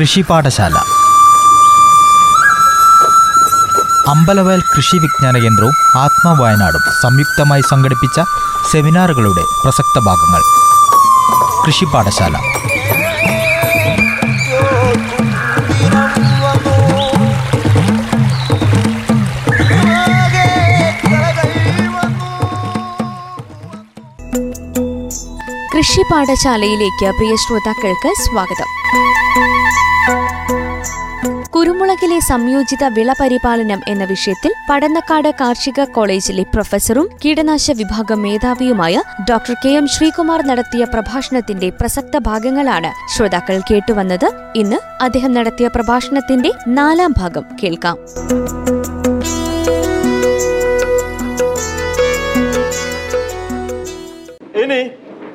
കൃഷി പാഠശാല. അമ്പലവയൽ കൃഷി വിജ്ഞാന കേന്ദ്രവും ആത്മവയനാടും സംയുക്തമായി സംഘടിപ്പിച്ച സെമിനാറുകളുടെ പ്രസക്ത ഭാഗങ്ങൾ. കൃഷി പാഠശാല. കൃഷി പാഠശാലയിലേക്ക് പ്രിയ ശ്രോതാക്കൾക്ക് സ്വാഗതം. കുരുമുളകിലെ സംയോജിത വിള പരിപാലനം എന്ന വിഷയത്തിൽ പടന്നക്കാട് കാർഷിക കോളേജിലെ പ്രൊഫസറും കീടനാശ വിഭാഗം മേധാവിയുമായ ഡോക്ടർ കെ എം ശ്രീകുമാർ നടത്തിയ പ്രഭാഷണത്തിന്റെ പ്രസക്ത ഭാഗങ്ങളാണ് ശ്രോതാക്കൾ കേട്ടുവന്നത്. ഇന്ന് അദ്ദേഹം നടത്തിയ പ്രഭാഷണത്തിന്റെ നാലാം ഭാഗം കേൾക്കാം.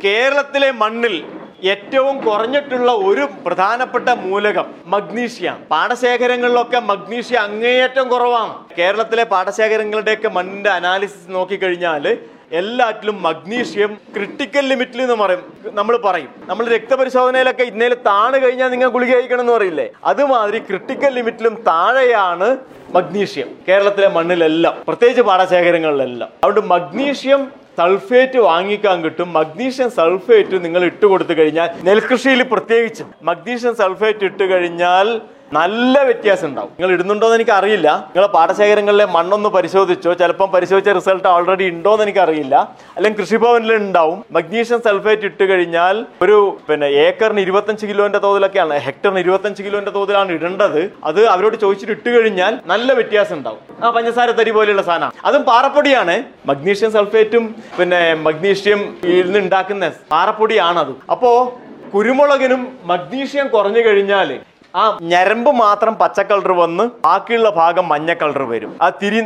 കേരളത്തിലെ മണ്ണിൽ ഏറ്റവും കുറഞ്ഞിട്ടുള്ള ഒരു പ്രധാനപ്പെട്ട മൂലകം മഗ്നീഷ്യ. പാടശേഖരങ്ങളിലൊക്കെ മഗ്നീഷ്യ അങ്ങേയറ്റം കുറവാണ്. കേരളത്തിലെ പാടശേഖരങ്ങളുടെയൊക്കെ മണ്ണിന്റെ അനാലിസിസ് നോക്കിക്കഴിഞ്ഞാൽ എല്ലാറ്റിലും മഗ്നീഷ്യം ക്രിട്ടിക്കൽ ലിമിറ്റിൽ എന്ന് പറയും നമ്മൾ പറയും. നമ്മൾ രക്തപരിശോധനയിലൊക്കെ ഇന്നലെ താണു കഴിഞ്ഞാൽ നിങ്ങൾ ഗുളിക കഴിക്കണം എന്ന് പറയില്ലേ? അതുമാതിരി ക്രിട്ടിക്കൽ ലിമിറ്റിലും താഴെയാണ് മഗ്നീഷ്യം. കേരളത്തിലെ മണ്ണിലെല്ലാം പ്രത്യേകിച്ച് പാടശേഖരങ്ങളിലെല്ലാം. അതുകൊണ്ട് മഗ്നീഷ്യം സൾഫേറ്റ് വാങ്ങിക്കാൻ കിട്ടും. മഗ്നീഷ്യം സൾഫേറ്റ് നിങ്ങൾ ഇട്ട് കൊടുത്തു കഴിഞ്ഞാൽ നെൽകൃഷിയിൽ പ്രത്യേകിച്ചും മഗ്നീഷ്യം സൾഫേറ്റ് ഇട്ട് കഴിഞ്ഞാൽ നല്ല വ്യത്യാസം ഉണ്ടാവും. നിങ്ങൾ ഇടുന്നുണ്ടോ എന്ന് എനിക്ക് അറിയില്ല നിങ്ങൾ പാടശേഖരങ്ങളിലെ മണ്ണൊന്ന് പരിശോധിച്ചോ ചിലപ്പം പരിശോധിച്ച റിസൾട്ട് ഓൾറെഡി ഉണ്ടോ എന്ന് എനിക്ക് അറിയില്ല അല്ലെങ്കിൽ കൃഷിഭവനിൽ ഉണ്ടാവും. മഗ്നീഷ്യം സൾഫേറ്റ് ഇട്ട് കഴിഞ്ഞാൽ ഒരു പിന്നെ ഏക്കറിന് ഇരുപത്തഞ്ച് കിലോന്റെ തോതിലൊക്കെയാണ് ഹെക്ടറിന് ഇരുപത്തഞ്ച് കിലോന്റെ തോതിലാണ് ഇടേണ്ടത്. അത് അവരോട് ചോദിച്ചിട്ട് ഇട്ട് കഴിഞ്ഞാൽ നല്ല വ്യത്യാസം ഉണ്ടാവും. ആ പഞ്ചസാര തരി പോലെയുള്ള സാധനം അതും പാറപ്പൊടിയാണ്. മഗ്നീഷ്യം സൾഫേറ്റും പിന്നെ മഗ്നീഷ്യം ഇന്ന് ഉണ്ടാക്കുന്ന പാറപ്പൊടിയാണത്. അപ്പോ കുരുമുളകിനും മഗ്നീഷ്യം കുറഞ്ഞു കഴിഞ്ഞാൽ ആ ഞരമ്പ് മാത്രം പച്ച കളർ വന്ന് ബാക്കിയുള്ള ഭാഗം മഞ്ഞ കളർ വരും. ആ തിരി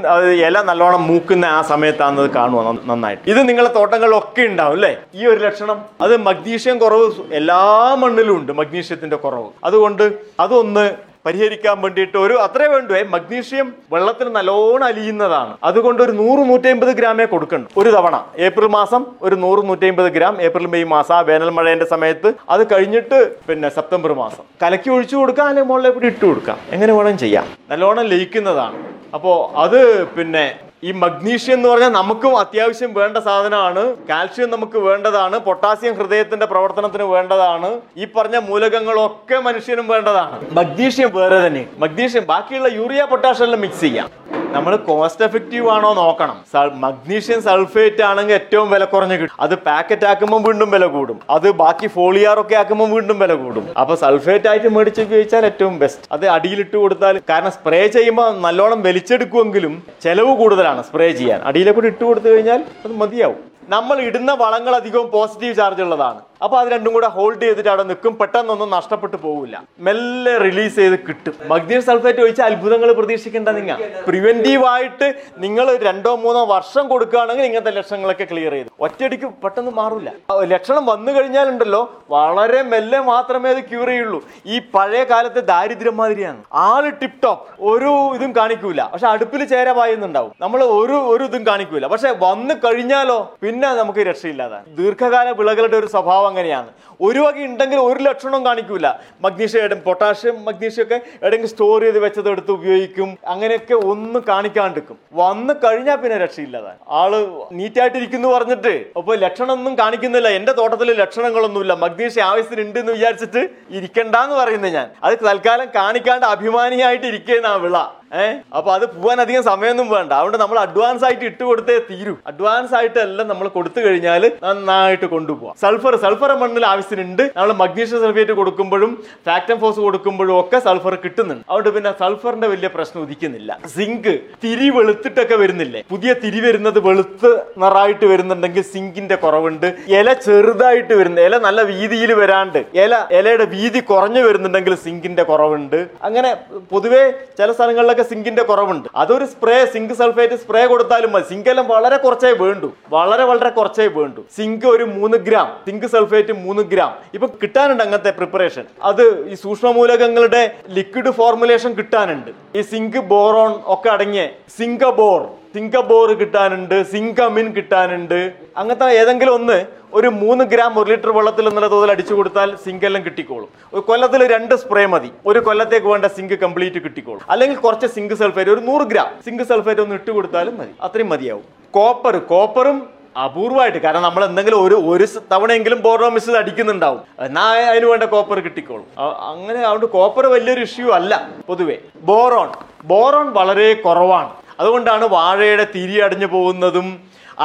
ഇല നല്ലോണം മൂക്കുന്ന ആ സമയത്താണ് അത് കാണുക നന്ന- നന്നായിട്ട്. ഇത് നിങ്ങളെ തോട്ടങ്ങളിലൊക്കെ ഉണ്ടാവും അല്ലേ? ഈ ഒരു ലക്ഷണം. അത് മഗ്നീഷ്യം കുറവ് എല്ലാ മണ്ണിലും ഉണ്ട് മഗ്നീഷ്യത്തിന്റെ കുറവ്. അതുകൊണ്ട് അതൊന്ന് പരിഹരിക്കാൻ വേണ്ടിയിട്ട് ഒരു അത്രേ വേണ്ടേ. മഗ്നീഷ്യം വെള്ളത്തിൽ നല്ലോണം അലിയുന്നതാണ്. അതുകൊണ്ട് ഒരു നൂറ് നൂറ്റി അമ്പത് ഗ്രാമേ കൊടുക്കണം ഒരു തവണ. ഏപ്രിൽ മാസം ഒരു നൂറ് നൂറ്റി അമ്പത് ഗ്രാം. ഏപ്രിൽ മെയ് മാസം ആ വേനൽ മഴേന്റെ സമയത്ത്. അത് കഴിഞ്ഞിട്ട് പിന്നെ സെപ്റ്റംബർ മാസം. കലക്കി ഒഴിച്ചു കൊടുക്കാം അല്ലെങ്കിൽ മുകളിലെ കൂടി ഇട്ട് കൊടുക്കാം? എങ്ങനെ വേണം ചെയ്യാം. നല്ലോണം ലയിക്കുന്നതാണ്. അപ്പോൾ അത് പിന്നെ ഈ മഗ്നീഷ്യം എന്ന് പറഞ്ഞാൽ നമുക്കും അത്യാവശ്യം വേണ്ട സാധനമാണ്. കാൽഷ്യം നമുക്ക് വേണ്ടതാണ്. പൊട്ടാസ്യം ഹൃദയത്തിന്റെ പ്രവർത്തനത്തിന് വേണ്ടതാണ്. ഈ പറഞ്ഞ മൂലകങ്ങളൊക്കെ മനുഷ്യനും വേണ്ടതാണ്. മഗ്നീഷ്യം വേറെ തന്നെ. മഗ്നീഷ്യം ബാക്കിയുള്ള യൂറിയ പൊട്ടാഷ്യം മിക്സ് ചെയ്യാം. നമ്മൾ കോസ്റ്റ് എഫക്റ്റീവ് ആണോ നോക്കണം. മഗ്നീഷ്യം സൾഫേറ്റ് ആണെങ്കിൽ ഏറ്റവും വില കുറഞ്ഞ് കിട്ടും. അത് പാക്കറ്റ് ആക്കുമ്പോൾ വീണ്ടും വില കൂടും. അത് ബാക്കി ഫോളിയാർ ഒക്കെ ആക്കുമ്പോൾ വീണ്ടും വില കൂടും. അപ്പൊ സൾഫേറ്റ് ആയിട്ട് മേടിച്ച് ഉപയോഗിച്ചാൽ ഏറ്റവും ബെസ്റ്റ് അത് അടിയിലിട്ട് കൊടുത്താൽ കാരണം സ്പ്രേ ചെയ്യുമ്പോൾ നല്ലോണം വലിച്ചെടുക്കുമെങ്കിലും ചെലവ് കൂടുതലാണ്. സ്പ്രേ ചെയ്യാൻ. അടിയിലെ കൂടി ഇട്ട് കൊടുത്തു കഴിഞ്ഞാൽ അത് മതിയാവും. നമ്മൾ ഇടുന്ന വളങ്ങൾ അധികവും പോസിറ്റീവ് ചാർജ് ഉള്ളതാണ്. അപ്പോൾ അത് രണ്ടും കൂടെ ഹോൾഡ് ചെയ്തിട്ട് അവിടെ നിൽക്കും. പെട്ടെന്നൊന്നും നഷ്ടപ്പെട്ടു പോകില്ല മെല്ലെ റിലീസ് ചെയ്ത് കിട്ടും. മഗ്നീഷ്യം സൾഫേറ്റ് ഒഴിച്ച് അത്ഭുതങ്ങൾ പ്രതീക്ഷിക്കേണ്ട നിങ്ങൾ പ്രിവെന്റീവ് ആയിട്ട് നിങ്ങൾ രണ്ടോ മൂന്നോ വർഷം കൊടുക്കുകയാണെങ്കിൽ ഇങ്ങനത്തെ ലക്ഷണങ്ങളൊക്കെ ക്ലിയർ ചെയ്ത്. ഒറ്റയടിക്ക് പെട്ടെന്ന് മാറില്ല ലക്ഷണം വന്നു കഴിഞ്ഞാലുണ്ടല്ലോ വളരെ മെല്ലെ മാത്രമേ അത് ക്യൂർ ചെയ്യുള്ളൂ. ഈ പഴയ കാലത്തെ ദാരിദ്ര്യം മാതിരിയാണ്. ആൾ ടിപ് ടോപ്പ് ഒരു ഇതും കാണിക്കൂല. പക്ഷെ അടുപ്പിൽ ചേര പായുന്നുണ്ടാവും. നമ്മൾ ഒരു ഒരു ഇതും കാണിക്കൂല. പക്ഷെ വന്നു കഴിഞ്ഞാലോ പിന്നെ നമുക്ക് രക്ഷയില്ലാതാണ്. ദീർഘകാല വിളകളുടെ ഒരു സ്വഭാവം അങ്ങനെയാണ്. ഒരു വക ഉണ്ടെങ്കിൽ ഒരു ലക്ഷണവും കാണിക്കൂല. മഗ്നീഷ്യം പൊട്ടാഷ്യം മഗ്നീഷ്യം ഒക്കെ എവിടെയെങ്കിലും സ്റ്റോർ ചെയ്ത് വെച്ചത് എടുത്ത് ഉപയോഗിക്കും. അങ്ങനെയൊക്കെ ഒന്നും കാണിക്കാണ്ടിരിക്കും. വന്നു കഴിഞ്ഞാൽ പിന്നെ രക്ഷയില്ലാതാണ്. ആൾ നീറ്റായിട്ടിരിക്കുന്നു പറഞ്ഞിട്ട് അപ്പൊ ലക്ഷണമൊന്നും കാണിക്കുന്നില്ല. എന്റെ തോട്ടത്തിൽ ലക്ഷണങ്ങളൊന്നുമില്ല. മഗ്നീഷ്യം ആവശ്യത്തിന് ഉണ്ട് എന്ന് വിചാരിച്ചിട്ട് ഇരിക്കണ്ടെന്ന് പറയുന്നത് ഞാൻ. അത് തൽക്കാലം കാണിക്കാണ്ട് അഭിമാനിയായിട്ട് ഇരിക്കുന്ന ആ വിള. ഏഹ് അപ്പൊ അത് പോവാൻ അധികം സമയമൊന്നും വേണ്ട. അതുകൊണ്ട് നമ്മൾ അഡ്വാൻസ് ആയിട്ട് ഇട്ട് കൊടുത്തേ തീരൂ. അഡ്വാൻസ് ആയിട്ട് എല്ലാം നമ്മൾ കൊടുത്തു കഴിഞ്ഞാൽ നന്നായിട്ട് കൊണ്ടുപോകാം സൾഫർ സൾഫർ മണ്ണിൽ ആവശ്യത്തിനുണ്ട്. നമ്മൾ മഗ്നീഷ്യം സൾഫേറ്റ് കൊടുക്കുമ്പോഴും ഫാക്ടം ഫോസ് കൊടുക്കുമ്പോഴും ഒക്കെ സൾഫർ കിട്ടുന്നുണ്ട്. അതുകൊണ്ട് പിന്നെ സൾഫറിന്റെ വലിയ പ്രശ്നം ഉദിക്കുന്നില്ല. സിങ്ക് തിരി വെളുത്തിട്ടൊക്കെ വരുന്നില്ലേ? പുതിയ തിരി വരുന്നത് വെളുത്ത് നിറായിട്ട് വരുന്നുണ്ടെങ്കിൽ സിങ്കിന്റെ കുറവുണ്ട്. ഇല ചെറുതായിട്ട് വരുന്ന. ഇല നല്ല വീതിയിൽ വരാണ്ട്. ഇല ഇലയുടെ വീതി കുറഞ്ഞു വരുന്നുണ്ടെങ്കിൽ സിങ്കിന്റെ കുറവുണ്ട്. അങ്ങനെ പൊതുവേ ചില സ്ഥലങ്ങളിലൊക്കെ സിങ്കിന്റെ കുറവുണ്ട്. അതൊരു സ്പ്രേ സിങ്ക് സൾഫേറ്റ് സ്പ്രേ കൊടുത്താലും മതി. സിങ്ക് എല്ലാം വളരെ കുറച്ചേ വേണ്ടു. വളരെ വളരെ കുറച്ചേ വേണ്ടു. സിങ്ക് ഒരു മൂന്ന് ഗ്രാം സിങ്ക് സൾഫേറ്റ് മൂന്ന് ഗ്രാം. ഇപ്പൊ കിട്ടാനുണ്ട് അങ്ങനത്തെ പ്രിപ്പറേഷൻ. അത് ഈ സൂക്ഷ്മമൂലകങ്ങളുടെ ലിക്വിഡ് ഫോർമുലേഷൻ കിട്ടാനുണ്ട്. ഈ സിങ്ക് ബോറോൺ ഒക്കെ അടങ്ങിയ സിങ്കബോർ സിംഗബോർ കിട്ടാനുണ്ട് സിങ്കമിൻ കിട്ടാനുണ്ട്. അങ്ങനത്തെ ഏതെങ്കിലും ഒന്ന് ഒരു മൂന്ന് ഗ്രാം ഒരു ലിറ്റർ വെള്ളത്തിൽ എന്നുള്ള തോതിൽ അടിച്ചു കൊടുത്താൽ സിങ്ക് എല്ലാം കിട്ടിക്കോളും. ഒരു കൊല്ലത്തിൽ രണ്ട് സ്പ്രേ മതി. ഒരു കൊല്ലത്തേക്ക് വേണ്ട സിങ്ക് കംപ്ലീറ്റ് കിട്ടിക്കോളും. അല്ലെങ്കിൽ കുറച്ച് സിങ്ക് സൾഫേറ്റ് ഒരു നൂറ് ഗ്രാം സിങ്ക് സൾഫേറ്റ് ഒന്ന് ഇട്ട് കൊടുത്താലും മതി. അത്രയും മതിയാവും. കോപ്പർ കോപ്പറും അപൂർവമായിട്ട് കാരണം നമ്മൾ എന്തെങ്കിലും ഒരു ഒരു തവണയെങ്കിലും ബോർഡോ മിസ് അടിക്കുന്നുണ്ടാവും. എന്നാ അതിന് വേണ്ട കോപ്പർ കിട്ടിക്കോളും. അങ്ങനെ അതുകൊണ്ട് കോപ്പർ വലിയൊരു ഇഷ്യൂ അല്ല പൊതുവെ. ബോറോൺ. ബോറോൺ വളരെ കുറവാണ്. അതുകൊണ്ടാണ് വാഴയുടെ തിരി അടിഞ്ഞു പോകുന്നതും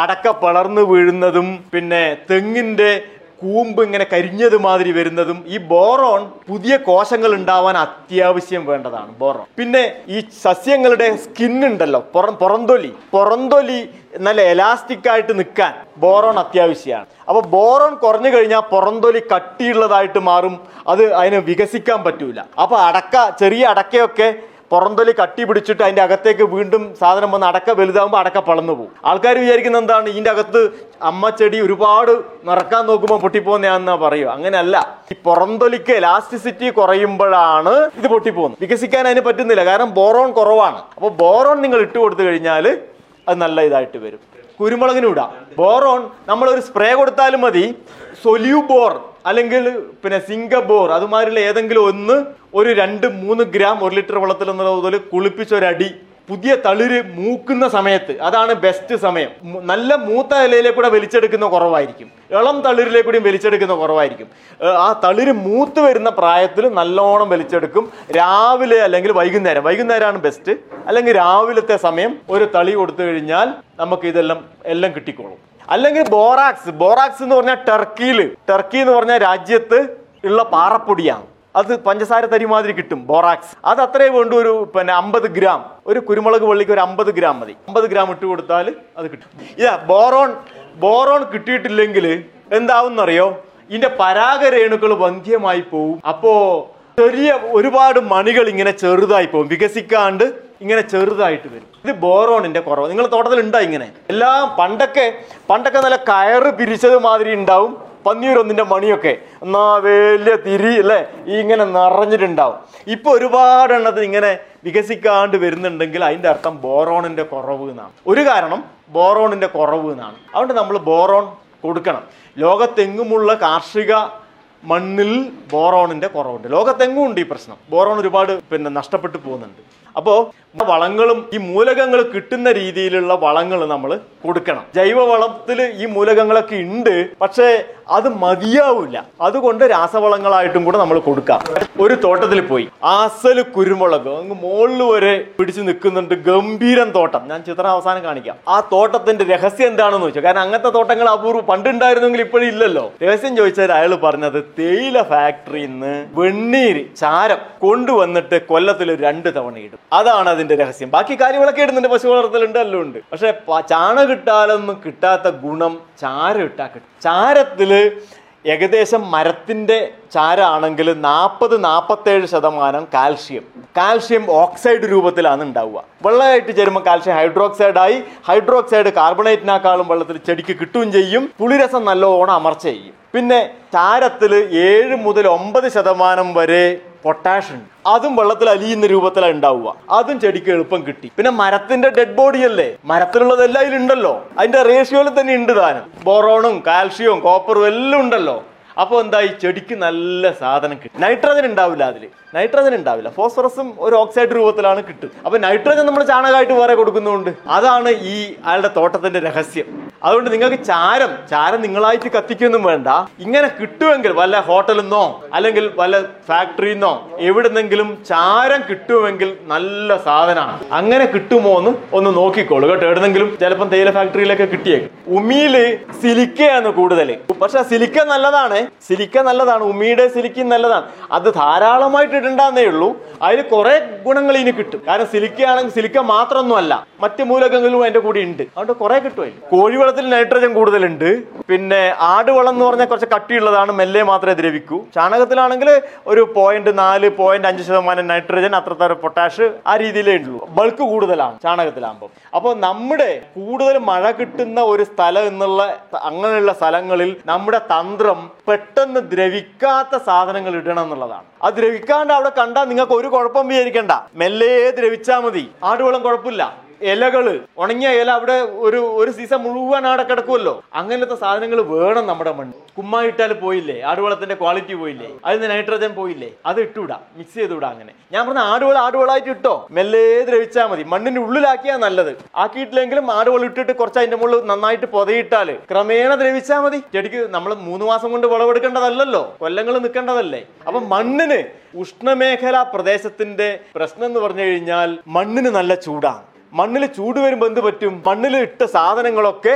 അടക്ക പിളർന്നു വീഴുന്നതും പിന്നെ തെങ്ങിന്റെ കൂമ്പ് ഇങ്ങനെ കരിഞ്ഞതുമാതിരി വരുന്നതും ഈ ബോറോൺ പുതിയ കോശങ്ങൾ ഉണ്ടാവാൻ അത്യാവശ്യം വേണ്ടതാണ് ബോറോൺ. പിന്നെ ഈ സസ്യങ്ങളുടെ സ്കിൻ ഉണ്ടല്ലോ പുറം പുറന്തൊലി. പുറന്തൊലി നല്ല എലാസ്റ്റിക് ആയിട്ട് നിൽക്കാൻ ബോറോൺ അത്യാവശ്യമാണ്. അപ്പോൾ ബോറോൺ കുറഞ്ഞു കഴിഞ്ഞാൽ പുറന്തൊലി കട്ടിയുള്ളതായിട്ട് മാറും അത് അതിന് വികസിക്കാൻ പറ്റൂല. അപ്പോൾ അടക്ക ചെറിയ അടക്കയൊക്കെ പുറന്തൊലി കട്ടി പിടിച്ചിട്ട് അതിന്റെ അകത്തേക്ക് വീണ്ടും സാധനം വന്ന് അടക്ക വലുതാകുമ്പോൾ അടക്ക പളന്നു പോകും. ആൾക്കാർ വിചാരിക്കുന്ന എന്താണ്? ഇതിന്റെ അകത്ത് അമ്മ ചെടി ഒരുപാട് നിറക്കാൻ നോക്കുമ്പോൾ പൊട്ടിപ്പോകുന്നതാണെന്നാ പറയുക. അങ്ങനെയല്ല. ഈ പുറന്തൊലിക്ക് എലാസ്റ്റിസിറ്റി കുറയുമ്പോഴാണ് ഇത് പൊട്ടിപ്പോകുന്നത്. വികസിക്കാൻ അതിന് പറ്റുന്നില്ല. കാരണം ബോറോൺ കുറവാണ്. അപ്പോൾ ബോറോൺ നിങ്ങൾ ഇട്ട് കൊടുത്തു കഴിഞ്ഞാൽ അത് നല്ല ഇതായിട്ട് വരും. കുരുമുളകിന് ഇടാം. ബോറോൺ നമ്മൾ ഒരു സ്പ്രേ കൊടുത്താലും മതി. സൊല്യൂബോർ അല്ലെങ്കിൽ പിന്നെ സിംഗബോർ അതുമാതിരിയുള്ള ഏതെങ്കിലും ഒന്ന് ഒരു രണ്ട് മൂന്ന് ഗ്രാം ഒരു ലിറ്റർ വെള്ളത്തിൽ എന്നുള്ള ഒരടി പുതിയ തളിര് മൂക്കുന്ന സമയത്ത് അതാണ് ബെസ്റ്റ് സമയം. നല്ല മൂത്ത ഇലയിലെ കൂടെ വലിച്ചെടുക്കുന്ന കുറവായിരിക്കും. ഇളം തളിരിലെ കൂടിയും വലിച്ചെടുക്കുന്ന കുറവായിരിക്കും. ആ തളിര് മൂത്ത് വരുന്ന പ്രായത്തിൽ നല്ലോണം വലിച്ചെടുക്കും. രാവിലെ അല്ലെങ്കിൽ വൈകുന്നേരം. വൈകുന്നേരമാണ് ബെസ്റ്റ് അല്ലെങ്കിൽ രാവിലത്തെ സമയം ഒരു തളി കൊടുത്തു കഴിഞ്ഞാൽ നമുക്ക് ഇതെല്ലാം എല്ലാം കിട്ടിക്കോളും. അല്ലെങ്കിൽ ബോറാക്സ്. ബോറാക്സ് എന്ന് പറഞ്ഞാൽ ടർക്കിയിൽ ടർക്കി എന്ന് പറഞ്ഞാൽ രാജ്യത്ത് ഉള്ള പാറപ്പൊടിയാണ്. അത് പഞ്ചസാര തരിമാതിരി കിട്ടും ബോറാക്സ്. അത് അത്രേ വേണ്ടു ഒരു പിന്നെ അമ്പത് ഗ്രാം. ഒരു കുരുമുളക് വള്ളിക്ക് ഒരു അമ്പത് ഗ്രാം മതി. അമ്പത് ഗ്രാം ഇട്ട് കൊടുത്താൽ അത് കിട്ടും. ഇതാ ബോറോൺ ബോറോൺ കിട്ടിയിട്ടില്ലെങ്കിൽ എന്താവുന്നറിയോ? ഇതിന്റെ പരാഗരേണുക്കൾ വന്ധ്യമായി പോവും. അപ്പോ ചെറിയ ഒരുപാട് മണികൾ ഇങ്ങനെ ചെറുതായി പോകും വികസിക്കാണ്ട് ഇങ്ങനെ ചെറുതായിട്ട് വരും. ഇത് ബോറോണിന്റെ കുറവ്. നിങ്ങൾ തോട്ടത്തിൽ ഉണ്ടോ ഇങ്ങനെ? എല്ലാം പണ്ടൊക്കെ പണ്ടൊക്കെ നല്ല കയറ് പിരിച്ചത് മാതിരി ഉണ്ടാവും. പന്നിയൂരൊന്നിന്റെ മണിയൊക്കെ. എന്നാ വലിയ തിരി അല്ലേ? ഇങ്ങനെ നിറഞ്ഞിട്ടുണ്ടാവും. ഇപ്പൊ ഒരുപാട് എണ്ണത്തിന് ഇങ്ങനെ വികസിക്കാണ്ട് വരുന്നുണ്ടെങ്കിൽ അതിന്റെ അർത്ഥം ബോറോണിന്റെ കുറവ് എന്നാണ്. ഒരു കാരണം ബോറോണിന്റെ കുറവ് എന്നാണ്. അതുകൊണ്ട് നമ്മൾ ബോറോൺ കൊടുക്കണം. ലോകത്തെങ്ങുമുള്ള കാർഷിക മണ്ണിൽ ബോറോണിന്റെ കുറവുണ്ട്. ലോകത്തെങ്ങും ഉണ്ട് ഈ പ്രശ്നം? ബോറോൺ ഒരുപാട് പിന്നെ നഷ്ടപ്പെട്ടു പോകുന്നുണ്ട്. അപ്പോൾ വളങ്ങളും ഈ മൂലകങ്ങൾ കിട്ടുന്ന രീതിയിലുള്ള വളങ്ങൾ നമ്മൾ കൊടുക്കണം. ജൈവവളത്തിൽ ഈ മൂലകങ്ങളൊക്കെ ഉണ്ട് പക്ഷേ അത് മതിയാവില്ല. അതുകൊണ്ട് രാസവളങ്ങളായിട്ടും കൂടെ നമ്മൾ കൊടുക്കാം. ഒരു തോട്ടത്തിൽ പോയി. ആസൽ കുരുമുളക് അങ്ങ് മുകളിൽ വരെ പിടിച്ചു നിൽക്കുന്നുണ്ട് ഗംഭീരം തോട്ടം. ഞാൻ ചിത്രം അവസാനം കാണിക്കാം. ആ തോട്ടത്തിന്റെ രഹസ്യം എന്താണെന്ന് ചോദിച്ചാൽ കാരണം അങ്ങനത്തെ തോട്ടങ്ങൾ അപൂർവം പണ്ടുണ്ടായിരുന്നെങ്കിൽ ഇപ്പോഴും ഇല്ലല്ലോ. രഹസ്യം ചോദിച്ചാൽ അയാൾ പറഞ്ഞത് തേയില ഫാക്ടറിയിൽ നിന്ന് വെണ്ണീര് ചാരം കൊണ്ടുവന്നിട്ട് കൊല്ലത്തിൽ രണ്ട് തവണ ഇടും. അതാണ് അതിന്റെ രഹസ്യം. ബാക്കി കാര്യങ്ങളൊക്കെ ഇടുന്നുണ്ട്. പശു വളർത്തലുണ്ട് എല്ലാം ഉണ്ട്. പക്ഷെ ചാണ കിട്ടാലൊന്നും കിട്ടാത്ത ഗുണം ചാരം ഇട്ടാ കിട്ടും. ചാരത്തിൽ ഏകദേശം മരത്തിന്റെ ചാരാണെങ്കിൽ നാൽപ്പത് നാൽപ്പത്തേഴ് ശതമാനം കാൽഷ്യം. കാൽഷ്യം ഓക്സൈഡ് രൂപത്തിലാണ് ഉണ്ടാവുക. വെള്ളമായിട്ട് ചേരുമ്പോൾ കാൽഷ്യം ഹൈഡ്രോക്സൈഡ് ആയി ഹൈഡ്രോക്സൈഡ് കാർബണേറ്റിനേക്കാളും വെള്ളത്തിൽ ചെടിക്ക് കിട്ടുകയും ചെയ്യും. പുളിരസം നല്ലോണം അമർച്ച ചെയ്യും. പിന്നെ ചാരത്തിൽ ഏഴ് മുതൽ ഒമ്പത് ശതമാനം വരെ പൊട്ടാഷ് ഉണ്ട്. അതും വെള്ളത്തിൽ അലിയുന്ന രൂപത്തിലാണ് ഉണ്ടാവുക. അതും ചെടിക്ക് എളുപ്പം കിട്ടി. പിന്നെ മരത്തിന്റെ ഡെഡ് ബോഡി അല്ലേ? മരത്തിലുള്ളതെല്ലാം ഇതിലുണ്ടല്ലോ അതിന്റെ റേഷ്യോയിൽ തന്നെ ഉണ്ട് താനും ബോറോണും കാൽഷ്യവും കോപ്പറും എല്ലാം ഉണ്ടല്ലോ. അപ്പോൾ ഈ ചെടിക്ക് നല്ല സാധനം കിട്ടും. നൈട്രജൻ ഉണ്ടാവില്ല അതിൽ നൈട്രജൻ ഉണ്ടാവില്ല. ഫോസ്ഫറസും ഒരു ഓക്സൈഡ് രൂപത്തിലാണ് കിട്ടും അപ്പോൾ നൈട്രജൻ നമ്മൾ ചാണകമായിട്ട് വേറെ കൊടുക്കുന്നുണ്ട്. അതാണ് ഈ അയാളുടെ തോട്ടത്തിന്റെ രഹസ്യം. അതുകൊണ്ട് നിങ്ങൾക്ക് ചാരം ചാരം നിങ്ങളായിട്ട് കത്തിക്കൊന്നും വേണ്ട. ഇങ്ങനെ കിട്ടുമെങ്കിൽ വല്ല ഹോട്ടലിൽ നിന്നോ അല്ലെങ്കിൽ വല്ല ഫാക്ടറിയിൽ നിന്നോ എവിടുന്നെങ്കിലും ചാരം കിട്ടുമെങ്കിൽ നല്ല സാധനമാണ്. അങ്ങനെ കിട്ടുമോ എന്ന് ഒന്ന് നോക്കിക്കോളൂ കേട്ടോ. എവിടെന്നെങ്കിലും ചിലപ്പം തേയില ഫാക്ടറിയിലൊക്കെ കിട്ടിയേക്കും. ഉമിയിൽ സിലിക്കയാണ് കൂടുതൽ പക്ഷെ സിലിക്ക നല്ലതാണ്. സിലിക്ക നല്ലതാണ് ഉമ്മിയുടെ സിലിക്ക നല്ലതാണ്. അത് ധാരാളമായിട്ട് ഇടണ്ടെന്നേ ഉള്ളൂ. അതിൽ കുറെ ഗുണങ്ങൾ ഇനി കിട്ടും. കാരണം സിലിക്ക ആണെങ്കിൽ സിലിക്ക മാത്രമൊന്നുമല്ല മറ്റ് മൂലകങ്ങളും അതിന്റെ കൂടെ ഉണ്ട്. അതുകൊണ്ട് കുറെ കിട്ടും കോഴിവളത്തിൽ നൈട്രജൻ കൂടുതലുണ്ട്. പിന്നെ ആടുവളം എന്ന് പറഞ്ഞാൽ കുറച്ച് കട്ടിയുള്ളതാണ് മെല്ലെ മാത്രമേ ദ്രവിക്കൂ. ചാണകത്തിലാണെങ്കിൽ ഒരു പോയിന്റ് നാല് പോയിന്റ് അഞ്ച് ശതമാനം നൈട്രജൻ അത്രത്തര പൊട്ടാഷ് ആ രീതിയിലേ ഉള്ളൂ. ബൾക്ക് കൂടുതലാണ് ചാണകത്തിലാകുമ്പോൾ അപ്പോൾ നമ്മുടെ കൂടുതൽ മഴ കിട്ടുന്ന ഒരു സ്ഥലം എന്നുള്ള അങ്ങനെയുള്ള സ്ഥലങ്ങളിൽ നമ്മുടെ തന്ത്രം പെട്ടെന്ന് ദ്രവിക്കാത്ത സാധനങ്ങൾ ഇടണം എന്നുള്ളതാണ്. അത് ദ്രവിക്കാണ്ട് അവിടെ കണ്ടാൽ നിങ്ങൾക്ക് ഒരു കുഴപ്പം വിചാരിക്കണ്ട. മെല്ലെ ദ്രവിച്ചാൽ മതി. ആടുവളം കുഴപ്പമില്ല. ഇലകൾ ഉണങ്ങിയ ഇല അവിടെ ഒരു ഒരു സീസൺ മുഴുവൻ അവിടെ കിടക്കുമല്ലോ അങ്ങനത്തെ സാധനങ്ങൾ വേണം നമ്മുടെ മണ്ണ് കുമ്മായിട്ടാൽ പോയില്ലേ? ആടുവളത്തിന്റെ ക്വാളിറ്റി പോയില്ലേ? അതിന് നൈട്രജൻ പോയില്ലേ? അത് ഇട്ടുവിടാ മിക്സ് ചെയ്തുവിടാ അങ്ങനെ. ഞാൻ പറഞ്ഞ ആടുവള ആടുവളായിട്ട് ഇട്ടോ? മെല്ലെ ദ്രവിച്ചാൽ മതി. മണ്ണിന്റെ ഉള്ളിലാക്കിയാ നല്ലത്. ആക്കിയിട്ടില്ലെങ്കിലും ആടുവളം ഇട്ടിട്ട് കുറച്ച് അതിന്റെ മുകളിൽ നന്നായിട്ട് പൊതയിട്ടാൽ ക്രമേണ ദ്രവിച്ചാൽ മതി. ചെടിക്ക് നമ്മൾ മൂന്ന് മാസം കൊണ്ട് വിളവെടുക്കേണ്ടതല്ലോ കൊല്ലങ്ങൾ നിൽക്കേണ്ടതല്ലേ? അപ്പൊ മണ്ണിന് ഉഷ്ണമേഖലാ പ്രദേശത്തിന്റെ പ്രശ്നം എന്ന് പറഞ്ഞു കഴിഞ്ഞാൽ മണ്ണിന് നല്ല ചൂടാണ്. മണ്ണിൽ ചൂട് വരുമ്പോൾ എന്ത് പറ്റും? മണ്ണിൽ ഇട്ട സാധനങ്ങളൊക്കെ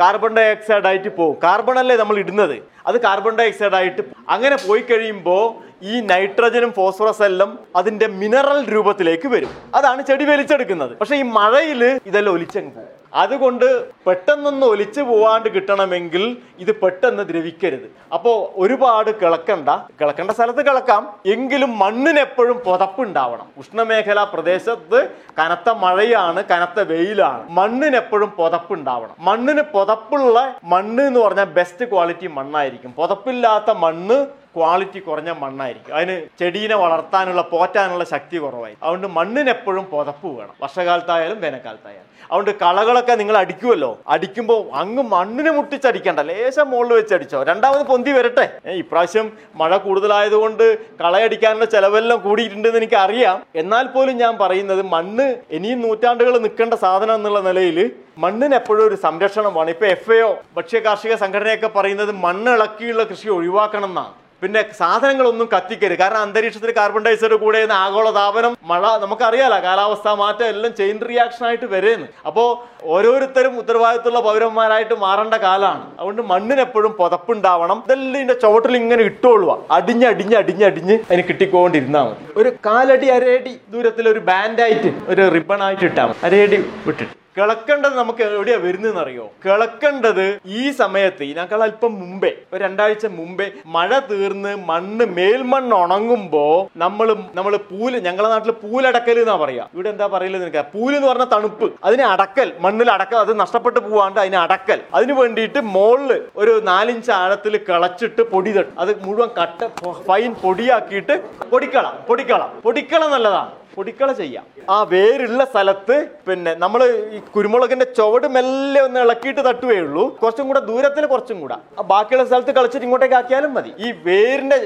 കാർബൺ ഡൈ ആയിട്ട് പോകും കാർബൺ അല്ലേ നമ്മൾ ഇടുന്നത്? അത് കാർബൺ ഡൈ ആയിട്ട് അങ്ങനെ പോയി കഴിയുമ്പോൾ ഈ നൈട്രജനും ഫോസ്ഫറസ് എല്ലാം അതിന്റെ മിനറൽ രൂപത്തിലേക്ക് വരും. അതാണ് ചെടി വലിച്ചെടുക്കുന്നത്. പക്ഷെ ഈ മഴയിൽ ഇതെല്ലാം ഒലിച്ചങ്ങ് പോകും. അതുകൊണ്ട് പെട്ടെന്നൊന്ന് ഒലിച്ചു പോവാണ്ട് കിട്ടണമെങ്കിൽ ഇത് പെട്ടെന്ന് ദ്രവിക്കരുത്. അപ്പോൾ ഒരുപാട് കിളക്കണ്ട. കിളക്കേണ്ട സ്ഥലത്ത് കിളക്കാം. എങ്കിലും മണ്ണിന് എപ്പോഴും പുതപ്പുണ്ടാവണം. ഉഷ്ണമേഖലാ പ്രദേശത്ത് കനത്ത മഴയാണ് കനത്ത വെയിലാണ്. മണ്ണിന് എപ്പോഴും പുതപ്പുണ്ടാവണം. മണ്ണിന് പുതപ്പുള്ള മണ്ണ് എന്ന് പറഞ്ഞാൽ ബെസ്റ്റ് ക്വാളിറ്റി മണ്ണായിരിക്കും. പുതപ്പില്ലാത്ത മണ്ണ് ക്വാളിറ്റി കുറഞ്ഞ മണ്ണായിരിക്കും. അതിന് ചെടീനെ വളർത്താനുള്ള പോറ്റാനുള്ള ശക്തി കുറവായി അതുകൊണ്ട് മണ്ണിനെപ്പോഴും പുതപ്പ് വേണം. വർഷകാലത്തായാലും വേനൽക്കാലത്തായാലും. അതുകൊണ്ട് കളകളൊക്കെ നിങ്ങൾ അടിക്കുമല്ലോ. അടിക്കുമ്പോൾ അങ്ങ് മണ്ണിനെ മുട്ടിച്ചടിക്കണ്ട. ലേശം മുകളിൽ വെച്ച് അടിച്ചോ. രണ്ടാമത് പൊന്തി വരട്ടെ. ഇപ്രാവശ്യം മഴ കൂടുതലായതുകൊണ്ട് കളയടിക്കാനുള്ള ചെലവെല്ലാം കൂടിയിട്ടുണ്ടെന്ന് എനിക്ക് അറിയാം എന്നാൽ പോലും ഞാൻ പറയുന്നത് മണ്ണ് ഇനിയും നൂറ്റാണ്ടുകൾ നിൽക്കേണ്ട സാധനം എന്നുള്ള നിലയിൽ മണ്ണിന് എപ്പോഴും ഒരു സംരക്ഷണം വേണം. ഇപ്പൊ എഫ് എ ഭക്ഷ്യ കാർഷിക സംഘടനയൊക്കെ പറയുന്നത് മണ്ണ് ഇളക്കിയുള്ള കൃഷി ഒഴിവാക്കണം എന്നാണ്. പിന്നെ സാധനങ്ങളൊന്നും കത്തിക്കരുത്. കാരണം അന്തരീക്ഷത്തിൽ കാർബൺ ഡൈഓക്സൈഡ് കൂടെ ആഗോളതാപനം ആഗോള താപനം മഴ നമുക്കറിയാലോ കാലാവസ്ഥ മാറ്റം എല്ലാം ചെയിൻ റിയാക്ഷൻ ആയിട്ട് വരുന്നു. അപ്പോൾ ഓരോരുത്തരും ഉത്തരവാദിത്തമുള്ള പൗരന്മാരായിട്ട് മാറേണ്ട കാലമാണ് അതുകൊണ്ട് മണ്ണിനെപ്പോഴും പുതപ്പുണ്ടാവണം. ഇതെല്ലാം ഇതിന്റെ ചുവട്ടിൽ ഇങ്ങനെ ഇട്ടോളുക അടിഞ്ഞ് അടിഞ്ഞ് അടിഞ്ഞ് അടിഞ്ഞ് അതിന് കിട്ടിക്കൊണ്ടിരുന്നാൽ മതി. ഒരു കാലടി അരയടി ദൂരത്തിൽ ഒരു ബാൻഡായിട്ട് ഒരു റിബൺ ആയിട്ട് ഇട്ടാൽ മതി. അരയടി വിട്ടിട്ട്. കിളക്കേണ്ടത് നമുക്ക് എവിടെയാ വരുന്നതെന്ന് അറിയോ കിളക്കേണ്ടത് ഈ സമയത്ത് ഇതിനേക്കാൾ അല്പം മുമ്പേ ഒരു രണ്ടാഴ്ച മുമ്പേ മഴ തീർന്ന് മണ്ണ് മേൽമണ്ണ് ഉണങ്ങുമ്പോ നമ്മൾ നമ്മൾ പൂൽ ഞങ്ങളുടെ നാട്ടിൽ പൂലടക്കൽ എന്നാ പറയാ. ഇവിടെ എന്താ പറയൽ നിനക്ക്? പൂൽ എന്ന് പറഞ്ഞ തണുപ്പ്. അതിനെ അടക്കൽ മണ്ണിൽ അടക്കൽ അത് നഷ്ടപ്പെട്ടു പോവാണ്ട് അതിനെ അടക്കൽ. അതിന് വേണ്ടിയിട്ട് മോളിൽ ഒരു നാലിഞ്ച് ആഴത്തിൽ കിളച്ചിട്ട് പൊടി തട്ടും. അത് മുഴുവൻ കട്ട ഫൈൻ പൊടിയാക്കിയിട്ട് പൊടിക്കള പൊടിക്കള. പൊടിക്കള നല്ലതാണ്. പൊടിക്കള ചെയ്യാം. ആ വേരുള്ള സ്ഥലത്ത് പിന്നെ നമ്മൾ ഈ കുരുമുളകിന്റെ ചുവട് മെല്ലെ ഒന്ന് ഇളക്കിയിട്ട് തട്ടുകയേ ഉള്ളൂ. കുറച്ചും കൂടെ ദൂരത്തിൽ കുറച്ചും കൂടെ. ബാക്കിയുള്ള സ്ഥലത്ത് കളിച്ചിട്ട് ഇങ്ങോട്ടേക്ക് ആക്കിയാലും മതി. ഈ വേരിന്റെ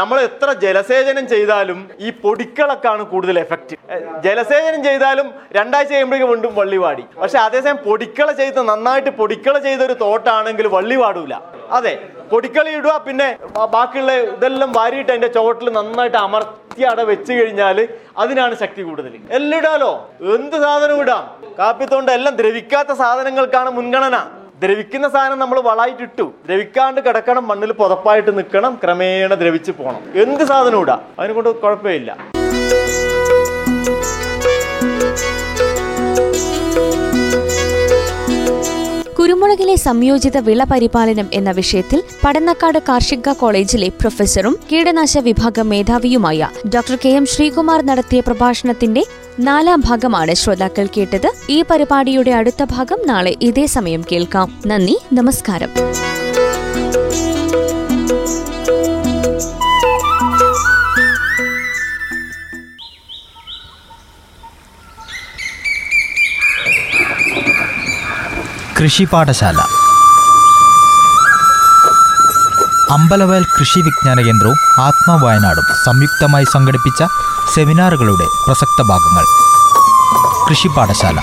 നമ്മൾ എത്ര ജലസേചനം ചെയ്താലും ഈ പൊടിക്കളക്കാണ് കൂടുതൽ എഫക്റ്റ് ജലസേചനം ചെയ്താലും രണ്ടാഴ്ച കഴിയുമ്പോഴേക്കും വീണ്ടും വള്ളി വാടി പക്ഷെ അതേസമയം പൊടിക്കള ചെയ്ത് നന്നായിട്ട് പൊടിക്കള ചെയ്ത ഒരു തോട്ടാണെങ്കിൽ വള്ളി അതെ പൊടിക്കളി ഇടുക പിന്നെ ബാക്കിയുള്ള ഇതെല്ലാം വാരിയിട്ട് അതിന്റെ ചുവട്ടിൽ നന്നായിട്ട് അമർത്തി അവിടെ വെച്ച് കഴിഞ്ഞാൽ അതിനാണ് ശക്തി കൂടുതൽ. എല്ലാം ഇടാലോ? എന്ത് സാധനവും ഇടാം. കാപ്പിത്തോണ്ട് എല്ലാം ദ്രവിക്കാത്ത സാധനങ്ങൾക്കാണ് മുൻഗണന. ദ്രവിക്കുന്ന സാധനം നമ്മൾ വളായിട്ട് ഇട്ടു. ദ്രവിക്കാണ്ട് കിടക്കണം മണ്ണിൽ പുതപ്പായിട്ട് നിൽക്കണം ക്രമേണ ദ്രവിച്ച് പോകണം എന്ത് സാധനം ഇടാം. അതിനെ കൊണ്ട് കുഴപ്പമില്ല. കുരുമുളകിലെ സംയോജിത വിള പരിപാലനം എന്ന വിഷയത്തിൽ പടന്നക്കാട് കാർഷിക കോളേജിലെ പ്രൊഫസറും കീടനാശ വിഭാഗം മേധാവിയുമായ ഡോക്ടർ കെ എം ശ്രീകുമാർ നടത്തിയ പ്രഭാഷണത്തിന്റെ നാലാം ഭാഗമാണ് ശ്രോതാക്കൾ കേട്ടത്. ഈ പരിപാടിയുടെ അടുത്ത ഭാഗം നാളെ ഇതേ സമയം കേൾക്കാം. നന്ദി. നമസ്കാരം. കൃഷി പാഠശാല. അമ്പലവയൽ കൃഷി വിജ്ഞാന കേന്ദ്രവും ആത്മവയനാടും സംയുക്തമായി സംഘടിപ്പിച്ച സെമിനാറുകളുടെ പ്രസക്ത ഭാഗങ്ങൾ. കൃഷി പാഠശാല.